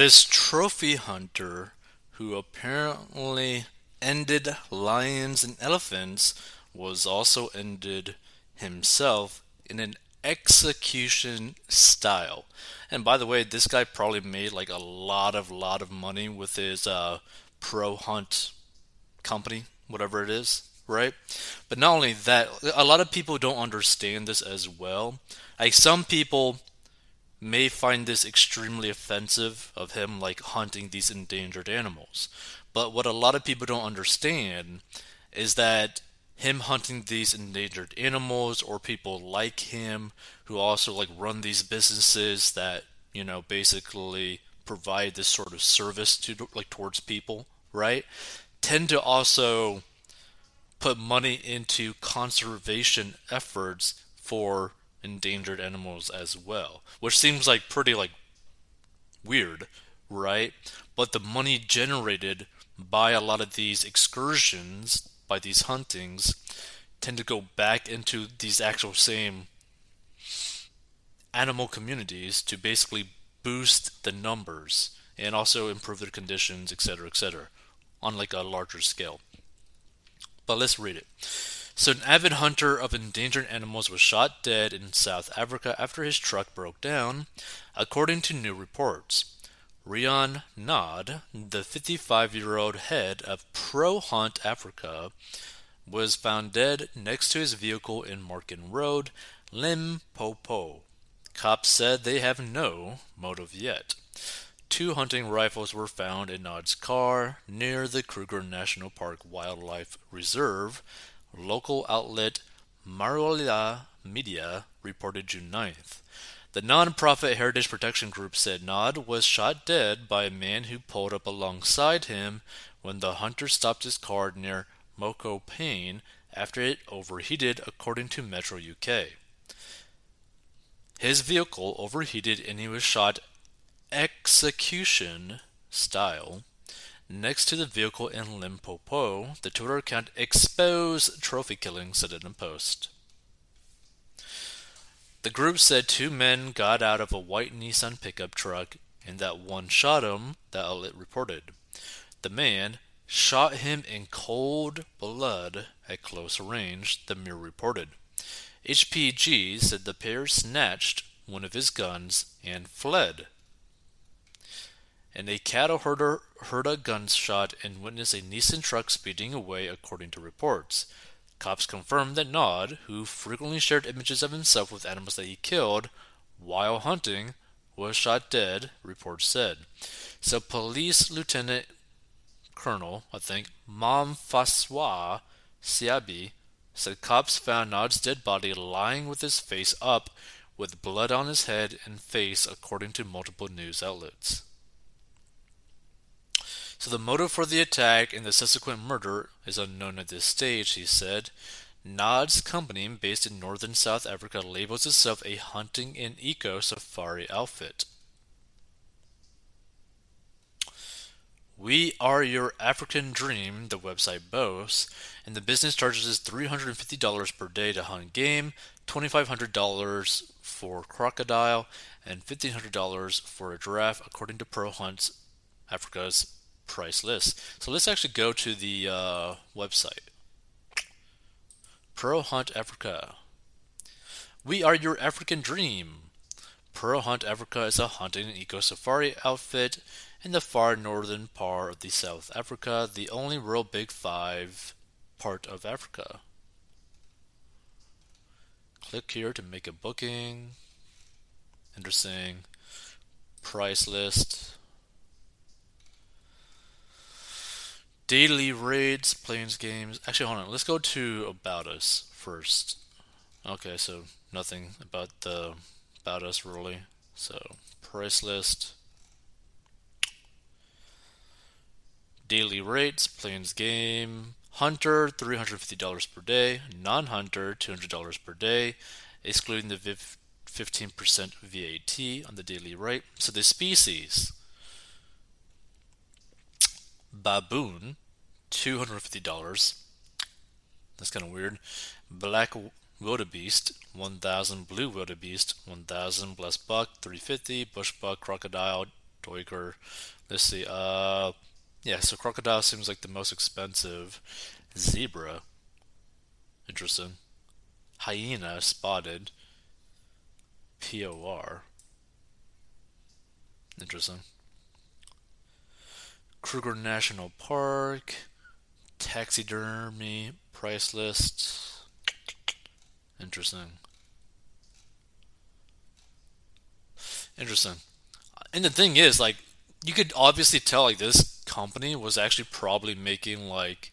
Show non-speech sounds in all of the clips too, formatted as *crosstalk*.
this trophy hunter who apparently ended lions and elephants was also ended himself in an execution style. And by the way, this guy probably made like a lot of lot of money with his uh, pro hunt company, whatever it is, right? But not only that, a lot of people don't understand this as well. Like some people may find this extremely offensive of him like hunting these endangered animals. But what a lot of people don't understand is that him hunting these endangered animals or people like him who also like run these businesses that, you know, basically provide this sort of service to like towards people, right? Tend to also put money into conservation efforts for endangered animals as well, which seems like pretty like weird, right? But the money generated by a lot of these excursions, by these huntings, tend to go back into these actual same animal communities to basically boost the numbers and also improve their conditions, etc., etc., on like a larger scale. But let's read it. So, an avid hunter of endangered animals was shot dead in South Africa after his truck broke down, according to new reports. Riaan Naude, the 55 year old head of Pro Hunt Africa, was found dead next to his vehicle in Marken Road, Limpopo. Cops said they have no motive yet. Two hunting rifles were found in Naude's car near the Kruger National Park Wildlife Reserve, Local outlet Marula Media reported June 9th. The non-profit Heritage Protection Group said Naude was shot dead by a man who pulled up alongside him when the hunter stopped his car near Mokopane after it overheated, according to Metro UK. His vehicle overheated and he was shot execution style Next to the vehicle in Limpopo, the Twitter account Expose Trophy Killing said in a post. The group said two men got out of a white Nissan pickup truck and that one shot him, the outlet reported. The man shot him in cold blood at close range, the Mirror reported. HPG said the pair snatched one of his guns and fled and a cattle herder heard a gunshot and witnessed a Nissan truck speeding away, according to reports. Cops confirmed that Naude, who frequently shared images of himself with animals that he killed while hunting, was shot dead, reports said. So, Police Lieutenant Colonel, I think, Mamphaswa Seabi, said cops found Naude's dead body lying with his face up, with blood on his head and face, according to multiple news outlets. So the motive for the attack and the subsequent murder is unknown at this stage, he said. Naude's company, based in northern South Africa, labels itself a hunting and eco safari outfit. We are your African dream, the website boasts, and the business charges $350 per day to hunt game, $2,500 for crocodile, and $1,500 for a giraffe, according to Pro Hunts Africa's price list. So let's actually go to the uh, website. Pro Hunt Africa. We are your African dream. Pro Hunt Africa is a hunting and eco safari outfit in the far northern part of the South Africa, the only real big five part of Africa. Click here to make a booking. Interesting. Price list. Daily raids, plains games. Actually, hold on. Let's go to about us first. Okay, so nothing about the about us really. So price list, daily rates, plains game, hunter three hundred fifty dollars per day, non-hunter two hundred dollars per day, excluding the fifteen percent VAT on the daily rate. So the species baboon, $250. That's kind of weird. Black wildebeest, 1000 blue wildebeest, 1000 blesbuck, 350 bush buck, crocodile, Duiker. Let's see. Uh, yeah. So crocodile seems like the most expensive. Zebra. Interesting. Hyena spotted. POR. Interesting. Kruger National Park. Taxidermy price list. Interesting. Interesting. And the thing is, like, you could obviously tell, like, this company was actually probably making, like,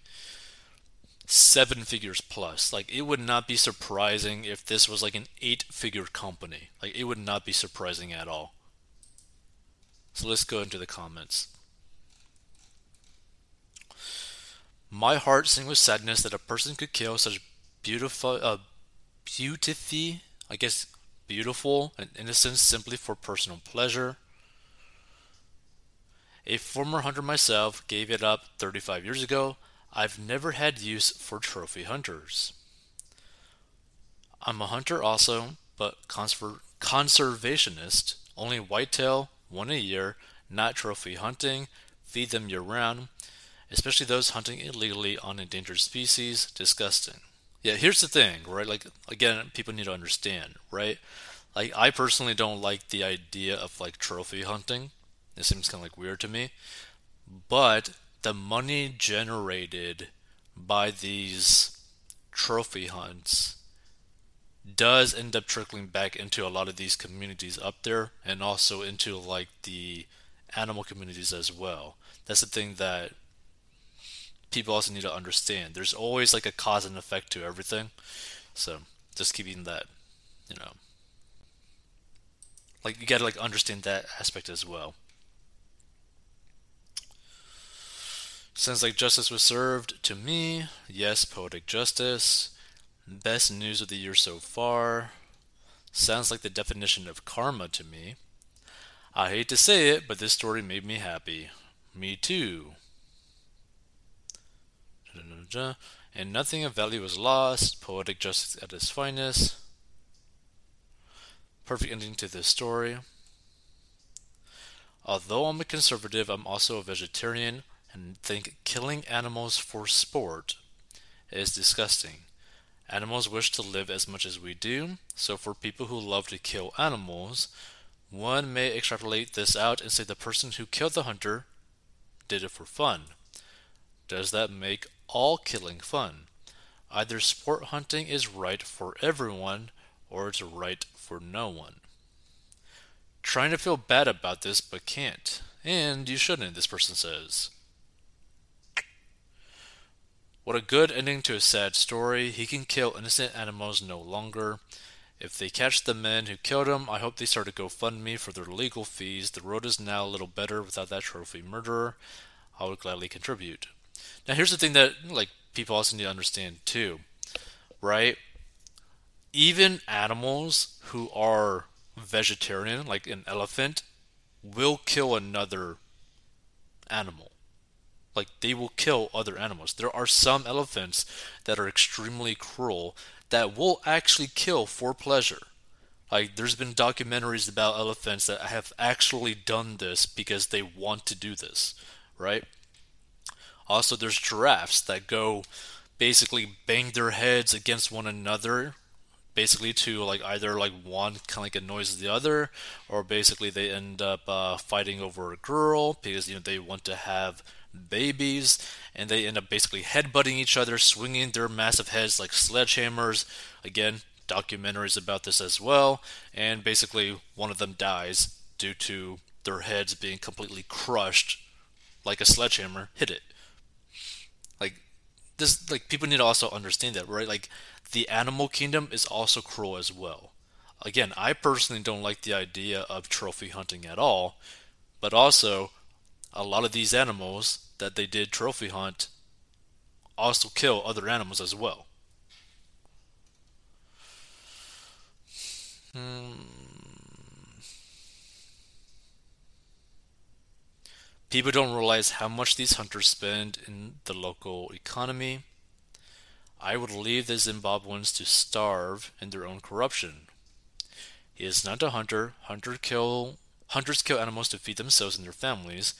seven figures plus. Like, it would not be surprising if this was, like, an eight figure company. Like, it would not be surprising at all. So let's go into the comments. My heart sings with sadness that a person could kill such beautiful, uh, I guess, beautiful and innocent simply for personal pleasure. A former hunter myself gave it up 35 years ago. I've never had use for trophy hunters. I'm a hunter also, but conser- conservationist. Only whitetail, one a year, not trophy hunting, feed them year round especially those hunting illegally on endangered species. Disgusting. Yeah, here's the thing, right? Like, again, people need to understand, right? Like, I personally don't like the idea of like trophy hunting. It seems kind of like weird to me. But the money generated by these trophy hunts does end up trickling back into a lot of these communities up there and also into like the animal communities as well. That's the thing that people also need to understand. There's always like a cause and effect to everything. So just keeping that, you know, like you gotta like understand that aspect as well. Sounds like justice was served to me. Yes, poetic justice. Best news of the year so far. Sounds like the definition of karma to me. I hate to say it, but this story made me happy. Me too and nothing of value was lost. Poetic justice at its finest. Perfect ending to this story. Although I'm a conservative, I'm also a vegetarian and think killing animals for sport is disgusting. Animals wish to live as much as we do, so for people who love to kill animals, one may extrapolate this out and say the person who killed the hunter did it for fun. Does that make all killing fun. Either sport hunting is right for everyone or it's right for no one. Trying to feel bad about this but can't. And you shouldn't, this person says. What a good ending to a sad story. He can kill innocent animals no longer. If they catch the men who killed him, I hope they start a GoFundMe for their legal fees. The road is now a little better without that trophy murderer. I would gladly contribute. Now, here's the thing that like people also need to understand too, right? Even animals who are vegetarian, like an elephant, will kill another animal. Like they will kill other animals. There are some elephants that are extremely cruel that will actually kill for pleasure. Like there's been documentaries about elephants that have actually done this because they want to do this, right? Also, there's giraffes that go basically bang their heads against one another basically to like either like one kind of like annoys the other or basically they end up uh, fighting over a girl because you know they want to have babies and they end up basically headbutting each other swinging their massive heads like sledgehammers. Again documentaries about this as well and basically one of them dies due to their heads being completely crushed like a sledgehammer. Hit it this like people need to also understand that, right? Like the animal kingdom is also cruel as well. Again, I personally don't like the idea of trophy hunting at all, but also a lot of these animals that they did trophy hunt also kill other animals as well. Hmm. People don't realize how much these hunters spend in the local economy. I would leave the Zimbabweans to starve in their own corruption. He is not a hunter. Hunter kill Hunters kill animals to feed themselves and their families.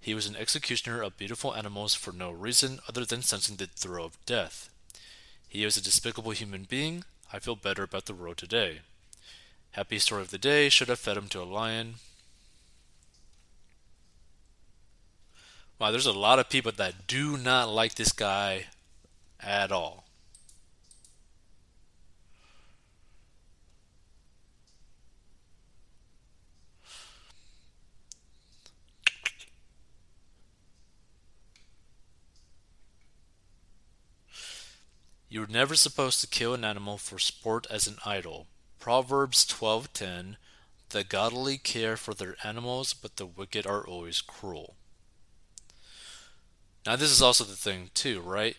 He was an executioner of beautiful animals for no reason other than sensing the thrill of death. He is a despicable human being. I feel better about the world today. Happy story of the day should have fed him to a lion. Wow, there's a lot of people that do not like this guy at all. You are never supposed to kill an animal for sport as an idol. Proverbs 12:10 The godly care for their animals, but the wicked are always cruel. Now this is also the thing too, right?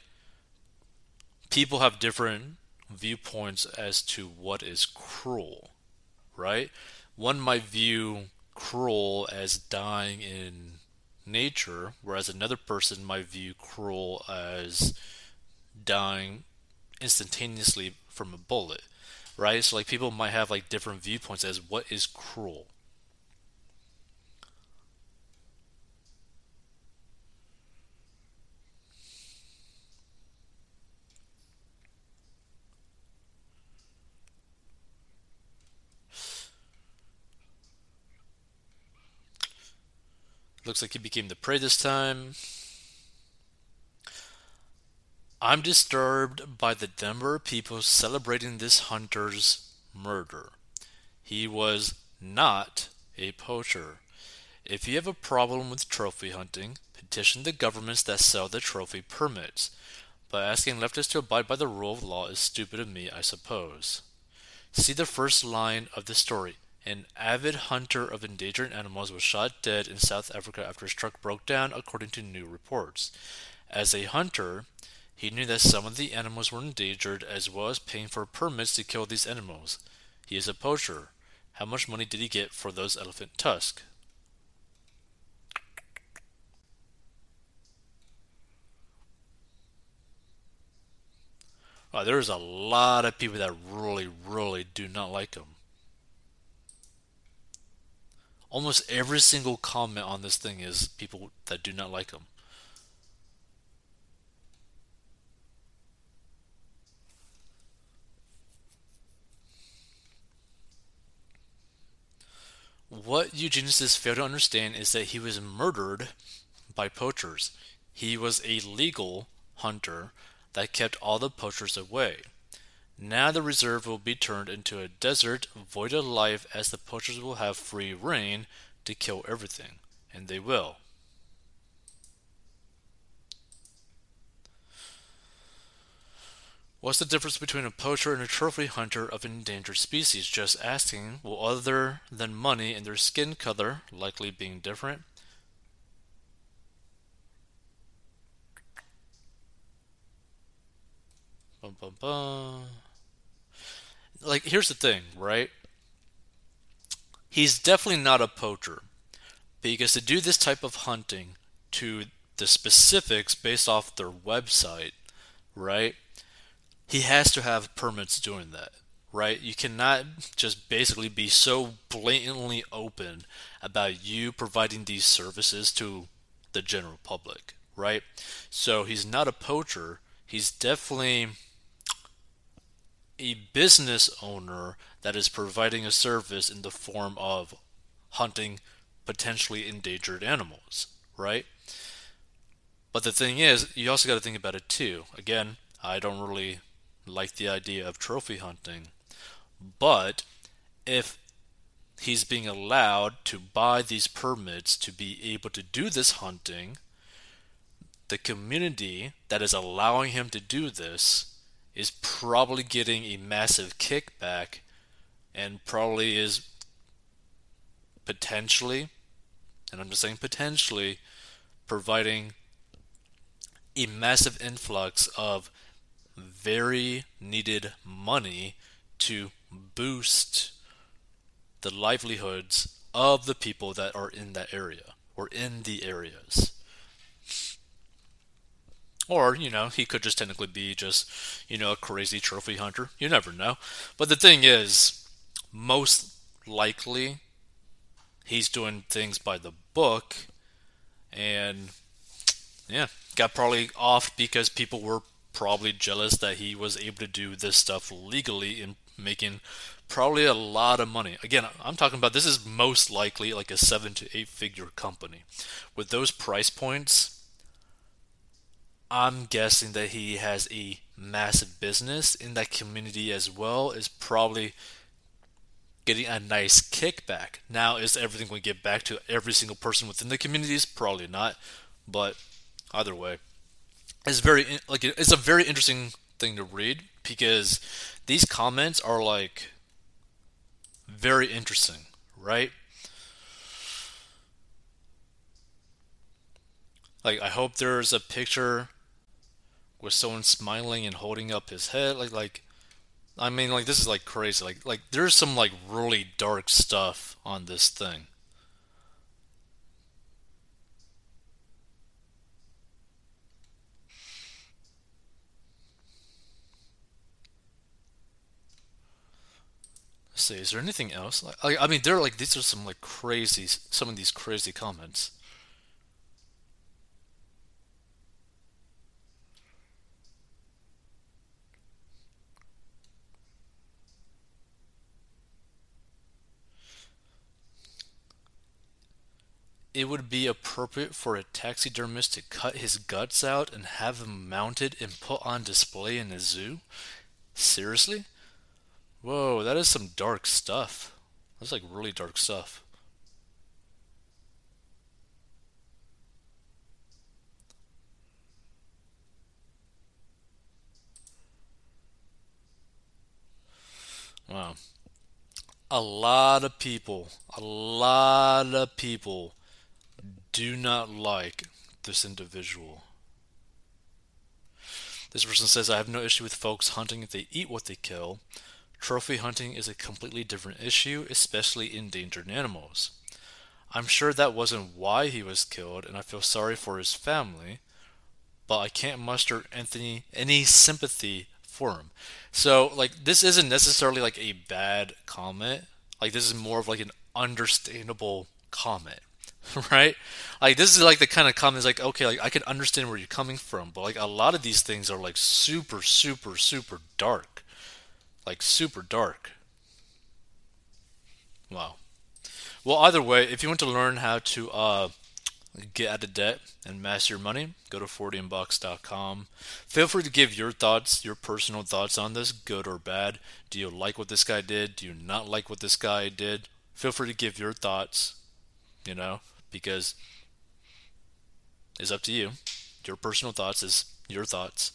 People have different viewpoints as to what is cruel, right? One might view cruel as dying in nature, whereas another person might view cruel as dying instantaneously from a bullet, right? So like people might have like different viewpoints as what is cruel. Looks like he became the prey this time. I'm disturbed by the number of people celebrating this hunter's murder. He was not a poacher. If you have a problem with trophy hunting, petition the governments that sell the trophy permits. But asking leftists to abide by the rule of law is stupid of me, I suppose. See the first line of the story. An avid hunter of endangered animals was shot dead in South Africa after his truck broke down, according to new reports. As a hunter, he knew that some of the animals were endangered as well as paying for permits to kill these animals. He is a poacher. How much money did he get for those elephant tusks? Wow, there's a lot of people that really, really do not like him. Almost every single comment on this thing is people that do not like him. What eugenicists fail to understand is that he was murdered by poachers. He was a legal hunter that kept all the poachers away. Now the reserve will be turned into a desert void of life as the poachers will have free reign to kill everything. And they will. What's the difference between a poacher and a trophy hunter of endangered species? Just asking. Well, other than money and their skin color likely being different. Bum, bum, bum. Like, here's the thing, right? He's definitely not a poacher. Because to do this type of hunting to the specifics based off their website, right? he has to have permits doing that, right? You cannot just basically be so blatantly open about you providing these services to the general public, right? So he's not a poacher. He's definitely a business owner that is providing a service in the form of hunting potentially endangered animals, right? But the thing is, you also got to think about it too. Again, I don't really like the idea of trophy hunting. But if he's being allowed to buy these permits to be able to do this hunting, the community that is allowing him to do this is probably getting a massive kickback and probably is potentially, and I'm just saying potentially, providing a massive influx of very needed money to boost the livelihoods of the people that are in that area or in the areas. Or, you know, he could just technically be just, you know, a crazy trophy hunter. You never know. But the thing is, most likely, he's doing things by the book, and yeah, got probably off because people were probably jealous that he was able to do this stuff legally and making probably a lot of money. Again, I'm talking about this is most likely like a seven to eight figure company. With those price points, I'm guessing that he has a massive business in that community as well, is probably getting a nice kickback. Now, is everything going to get back to every single person within the communities? Probably not, but either way, it's very like it's a very interesting thing to read because these comments are like very interesting, right? Like I hope there's a picture with someone smiling and holding up his head like like I mean like this is like crazy. Like like there's some like really dark stuff on this thing. Let's see, is there anything else? Like, I, I mean, there are like these are some like crazy, some of these crazy comments. It would be appropriate for a taxidermist to cut his guts out and have them mounted and put on display in a zoo. Seriously? Whoa, that is some dark stuff. That's like really dark stuff. Wow. A lot of people, a lot of people do not like this individual. This person says, I have no issue with folks hunting if they eat what they kill. Trophy hunting is a completely different issue, especially endangered animals. I'm sure that wasn't why he was killed, and I feel sorry for his family, but I can't muster Anthony any sympathy for him. So, like, this isn't necessarily like a bad comment. Like, this is more of like an understandable comment, *laughs* right? Like, this is like the kind of comments like, okay, like I can understand where you're coming from, but like a lot of these things are like super, super, super dark, like super dark. Wow. Well, either way, if you want to learn how to uh, get out of debt and master your money, go to 40inbox.com. Feel free to give your thoughts, your personal thoughts on this, good or bad. Do you like what this guy did? Do you not like what this guy did? Feel free to give your thoughts, you know, because it's up to you. Your personal thoughts is your thoughts.